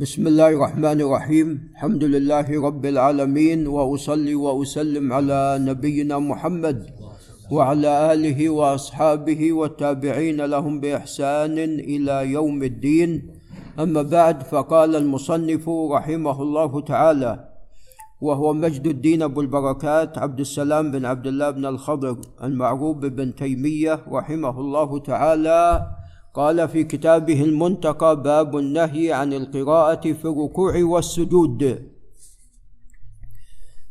بسم الله الرحمن الرحيم الحمد لله رب العالمين واصلي واسلم على نبينا محمد وعلى اله واصحابه والتابعين لهم باحسان إلى يوم الدين اما بعد فقال المصنف رحمه الله تعالى وهو مجد الدين ابو البركات عبد السلام بن عبد الله بن الخضر المعروف بن تيميه رحمه الله تعالى قال في كتابه المنتقى باب النهي عن القراءة في الركوع والسجود.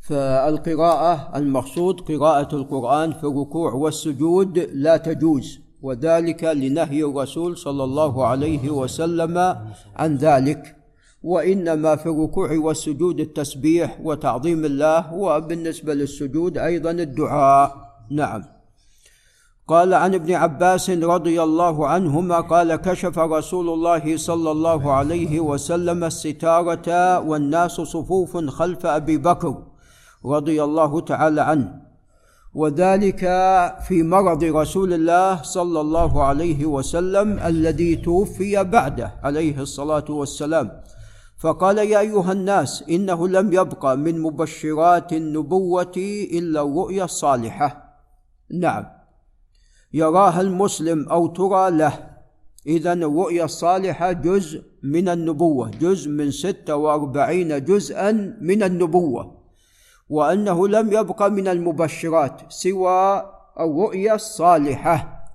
فالقراءة المقصود قراءة القرآن في الركوع والسجود لا تجوز وذلك لنهي الرسول صلى الله عليه وسلم عن ذلك. وإنما في الركوع والسجود التسبيح وتعظيم الله وبالنسبة للسجود أيضا الدعاء. نعم. قال عن ابن عباس رضي الله عنهما قال كشف رسول الله صلى الله عليه وسلم الستارة والناس صفوف خلف أبي بكر رضي الله تعالى عنه. وذلك في مرض رسول الله صلى الله عليه وسلم الذي توفي بعده عليه الصلاة والسلام. فقال يا أيها الناس إنه لم يبقى من مبشرات النبوة إلا الرؤيا الصالحة. نعم. يراها المسلم أو ترى له. إذا الرؤيا الصالحة جزء من النبوة جزء من ستة وأربعين جزءا من النبوة. وأنه لم يبق من المبشرات سوى الرؤيا الصالحة.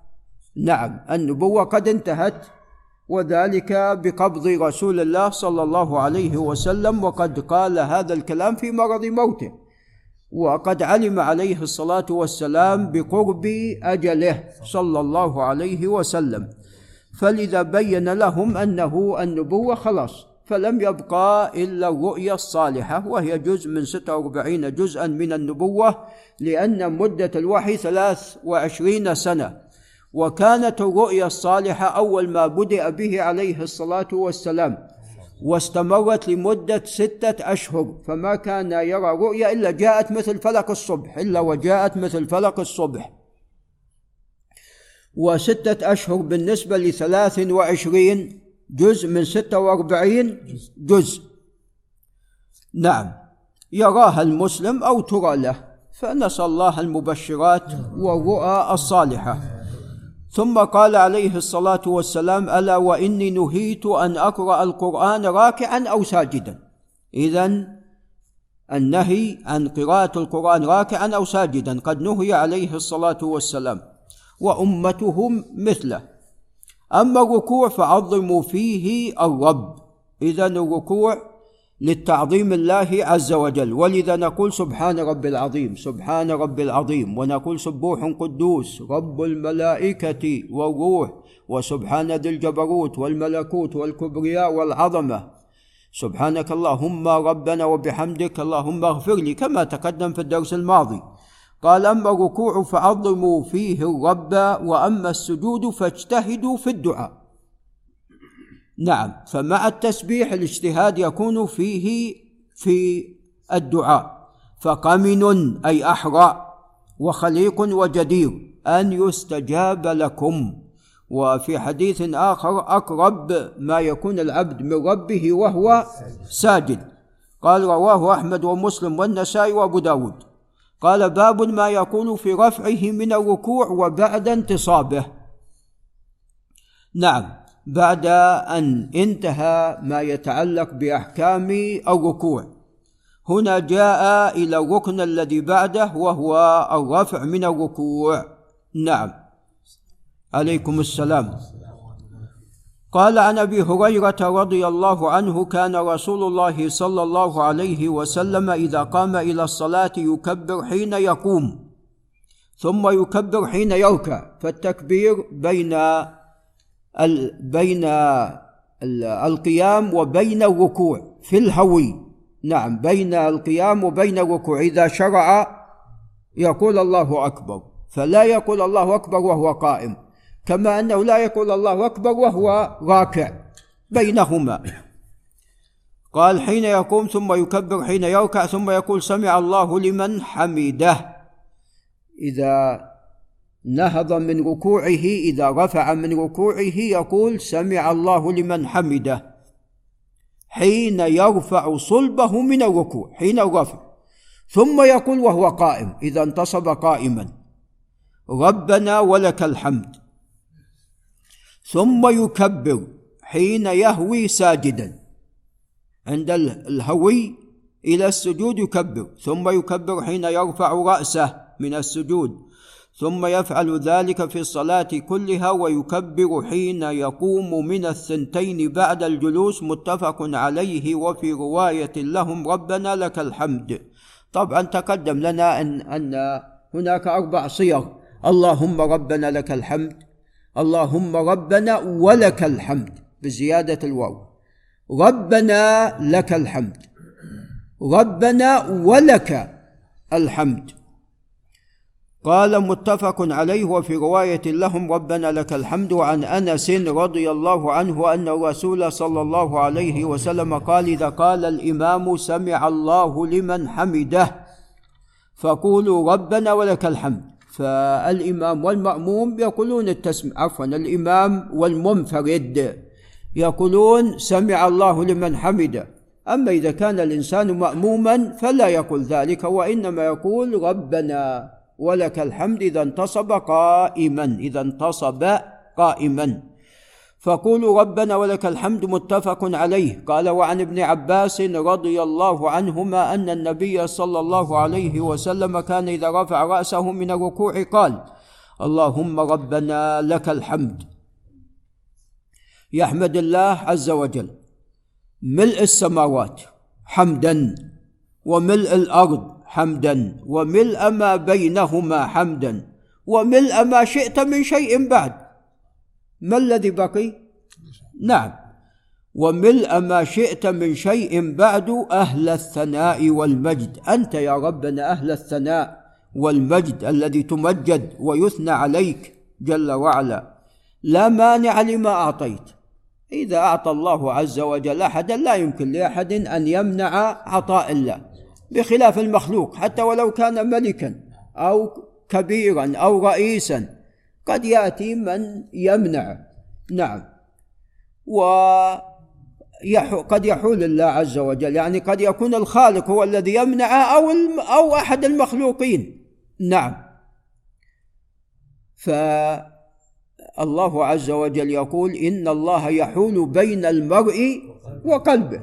نعم النبوة قد انتهت وذلك بقبض رسول الله صلى الله عليه وسلم وقد قال هذا الكلام في مرض موته. وقد علم عليه الصلاة والسلام بقرب أجله صلى الله عليه وسلم. فلذا بين لهم أنه النبوة خلاص فلم يبقى إلا الرؤيا الصالحة وهي جزء من 46 جزءا من النبوة لأن مدة الوحي 23 سنة. وكانت الرؤيا الصالحة أول ما بدأ به عليه الصلاة والسلام. واستمرت لمدة ستة أشهر. فما كان يرى رؤيا إلا جاءت مثل فلق الصبح إلا وجاءت مثل فلق الصبح. وستة أشهر بالنسبة لثلاث وعشرين جزء من ستة وأربعين جزء. نعم يراها المسلم أو ترى له فنسأل الله المبشرات والرؤى الصالحة. ثم قال عليه الصلاة والسلام ألا وإني نهيت أن أقرأ القرآن راكعا أو ساجدا؟ اذا النهي عن قراءة القرآن راكعا أو ساجدا قد نهي عليه الصلاة والسلام وامته مثله. أما الركوع فعظموا فيه الرب. اذا الركوع للتعظيم الله عز وجل. ولذا نقول سبحان رب العظيم سبحان رب العظيم. ونقول سبوح قدوس رب الملائكة والروح وسبحان ذي الجبروت والملكوت والكبرياء والعظمة. سبحانك اللهم ربنا وبحمدك اللهم اغفر لي كما تقدم في الدرس الماضي. قال أما الركوع فعظموا فيه الرب وأما السجود فاجتهدوا في الدعاء. نعم. فمع التسبيح الاجتهاد يكون فيه في الدعاء. فقمن أي أحرى وخليق وجدير أن يستجاب لكم. وفي حديث آخر أقرب ما يكون العبد من ربه وهو ساجد. قال رواه أحمد ومسلم والنسائي وأبو داود. قال باب ما يكون في رفعه من الركوع وبعد انتصابه. نعم. بعد أن انتهى ما يتعلق بأحكام الركوع هنا جاء إلى الركن الذي بعده وهو الرفع من الركوع. نعم. عليكم السلام. قال عن أبي هريرة رضي الله عنه كان رسول الله صلى الله عليه وسلم إذا قام إلى الصلاة يكبر حين يقوم ثم يكبر حين يركع فالتكبير بين بين القيام وبين الركوع في الهوي. نعم بين القيام وبين الركوع. إذا شرع يقول الله أكبر فلا يقول الله أكبر وهو قائم كما أنه لا يقول الله أكبر وهو راكع بينهما. قال حين يقوم ثم يكبر حين يركع ثم يقول سمع الله لمن حمده. إذا نهض من ركوعه إذا رفع من ركوعه يقول سمع الله لمن حمده. حين يرفع صلبه من الركوع حين الرفع. ثم يقول وهو قائم إذا انتصب قائما. ربنا ولك الحمد. ثم يكبر حين يهوي ساجدا. عند الهوي إلى السجود يكبر ثم يكبر حين يرفع رأسه من السجود. ثم يفعل ذلك في الصلاة كلها ويكبر حين يقوم من الثنتين بعد الجلوس متفق عليه وفي رواية لهم ربنا لك الحمد طبعا تقدم لنا ان أن هناك أربع صيغ. اللهم ربنا لك الحمد اللهم ربنا ولك الحمد بزيادة الواو. ربنا لك الحمد ربنا ولك الحمد. قال متفق عليه وفي رواية لهم ربنا لك الحمد عن أنس رضي الله عنه أن الرسول صلى الله عليه وسلم قال إذا قال الإمام سمع الله لمن حمده فقولوا ربنا ولك الحمد. فالإمام والمأموم يقولون التسمية عفوا الإمام والمنفرد يقولون سمع الله لمن حمده. أما إذا كان الإنسان ماموما فلا يقول ذلك وإنما يقول ربنا. ولك الحمد إذا انتصب قائما إذا انتصب قائما. فقولوا ربنا ولك الحمد متفق عليه. قال وعن ابن عباس رضي الله عنهما أن النبي صلى الله عليه وسلم كان إذا رفع رأسه من الركوع قال اللهم ربنا لك الحمد. يحمد الله عز وجل. ملء السماوات حمدا وملء الأرض حمدا. وملء ما بينهما حمدا. وملء ما شئت من شيء بعد. ما الذي بقي؟ نعم. وملء ما شئت من شيء بعد أهل الثناء والمجد. أنت يا ربنا أهل الثناء والمجد الذي تمجد ويثنى عليك جل وعلا. لا مانع لما أعطيت. إذا أعطى الله عز وجل أحدا لا يمكن لأحد أن يمنع عطاء الله. بخلاف المخلوق حتى ولو كان ملكا أو كبيرا أو رئيسا قد يأتي من يمنع. نعم. وقد يحول الله عز وجل يعني قد يكون الخالق هو الذي يمنع أو أو أحد المخلوقين. نعم. فالله عز وجل يقول إن الله يحول بين المرء وقلبه.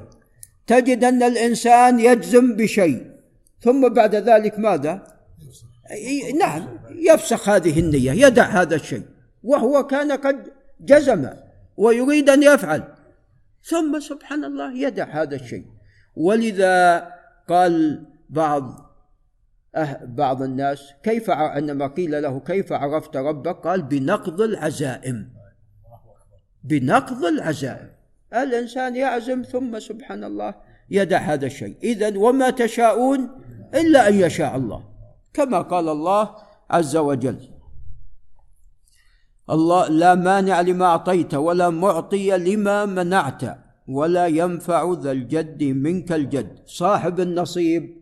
تجد أن الإنسان يجزم بشيء. ثم بعد ذلك ماذا؟ نعم يفسخ هذه النية يدع هذا الشيء وهو كان قد جزم ويريد أن يفعل. ثم سبحان الله يدع هذا الشيء. ولذا قال بعض أه بعض الناس كيف عندما قيل له كيف عرفت ربك؟ قال بنقض العزائم. بنقض العزائم. الإنسان يعزم ثم سبحان الله يدع هذا الشيء. إذا وما تشاءون إلا أن يشاء الله. كما قال الله عز وجل الله لا مانع لما أعطيت ولا معطي لما منعت ولا ينفع ذا الجد منك الجد. صاحب النصيب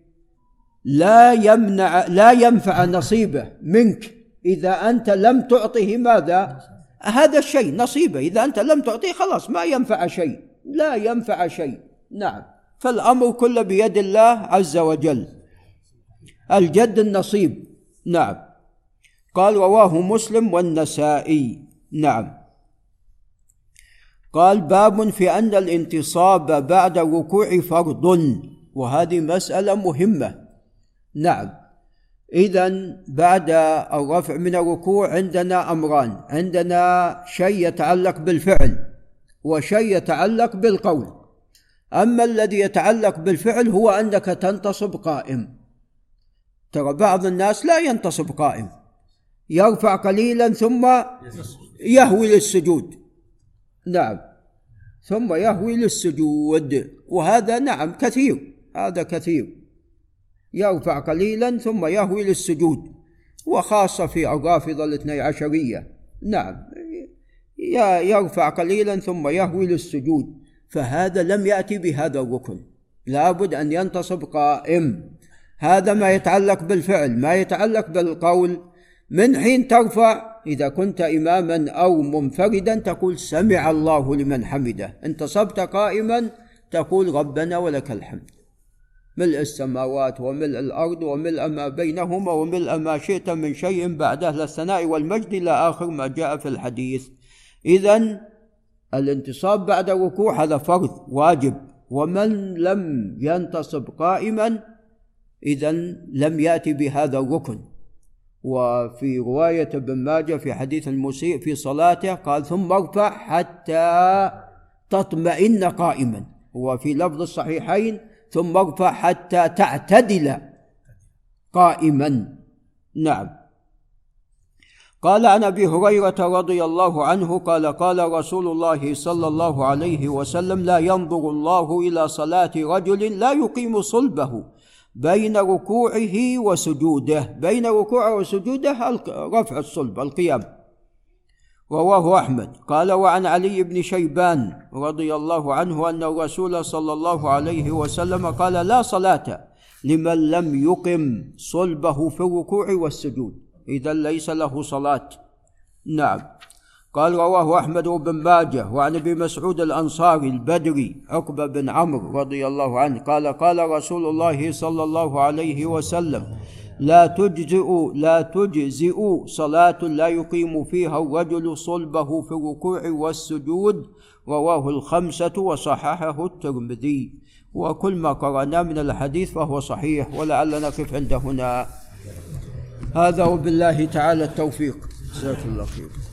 لا يمنع لا ينفع نصيبه منك. إذا أنت لم تعطه ماذا؟ هذا الشيء نصيبه. إذا أنت لم تعطيه خلاص ما ينفع شيء. لا ينفع شيء. نعم. فالأمر كله بيد الله عز وجل. الجد النصيب. نعم. قال رواه مسلم والنسائي. نعم. قال باب في أن الانتصاب بعد الركوع فرض وهذه مسألة مهمة. نعم. إذا بعد الرفع من الركوع عندنا أمران. عندنا شيء يتعلق بالفعل وشيء يتعلق بالقول. أما الذي يتعلق بالفعل هو أنك تنتصب قائم. ترى بعض الناس لا ينتصب قائم. يرفع قليلا ثم يهوي للسجود. نعم. ثم يهوي للسجود. وهذا نعم كثير. هذا كثير. يرفع قليلا ثم يهوي للسجود وخاصة في الرافضة الاثني عشرية. نعم يرفع قليلا ثم يهوي للسجود فهذا لم يأتي بهذا الركن. لابد أن ينتصب قائم. هذا ما يتعلق بالفعل ما يتعلق بالقول. من حين ترفع؟ إذا كنت إماما أو منفردا تقول سمع الله لمن حمده. انتصبت قائما تقول ربنا ولك الحمد. ملء السماوات وملء الأرض وملء ما بينهما وملء ما شئت من شيء بعد أهل الثناء والمجد إلى آخر ما جاء في الحديث. اذا الانتصاب بعد الركوع هذا فرض واجب. ومن لم ينتصب قائما اذا لم يأتي بهذا الركن. وفي رواية ابن ماجه في حديث المسيء في صلاته قال ثم ارفع حتى تطمئن قائما. وفي لفظ الصحيحين ثم ارفع حتى تعتدل قائما. نعم. قال عن أبي هريرة رضي الله عنه قال قال رسول الله صلى الله عليه وسلم لا ينظر الله إلى صلاة رجل لا يقيم صلبه بين ركوعه وسجوده بين ركوعه وسجوده رفع الصلب القيام. رواه أحمد. قال وعن علي بن شيبان رضي الله عنه أن الرسول صلى الله عليه وسلم قال لا صلاة لمن لم يقم صلبه في الركوع والسجود اذا ليس له صلاة. نعم. قال رواه أحمد بن ماجه وعن ابي مسعود الأنصاري البدري عقبة بن عمرو رضي الله عنه قال قال رسول الله صلى الله عليه وسلم لا تجزئ لا تجزئ صلاة لا يقيم فيها الرجل صلبه في الركوع والسجود رواه الخمسة وصححه الترمذي. وكل ما قرأناه من الحديث فهو صحيح ولعل نقف عند هنا. هذا وبالله تعالى التوفيق. جزاك الله خير.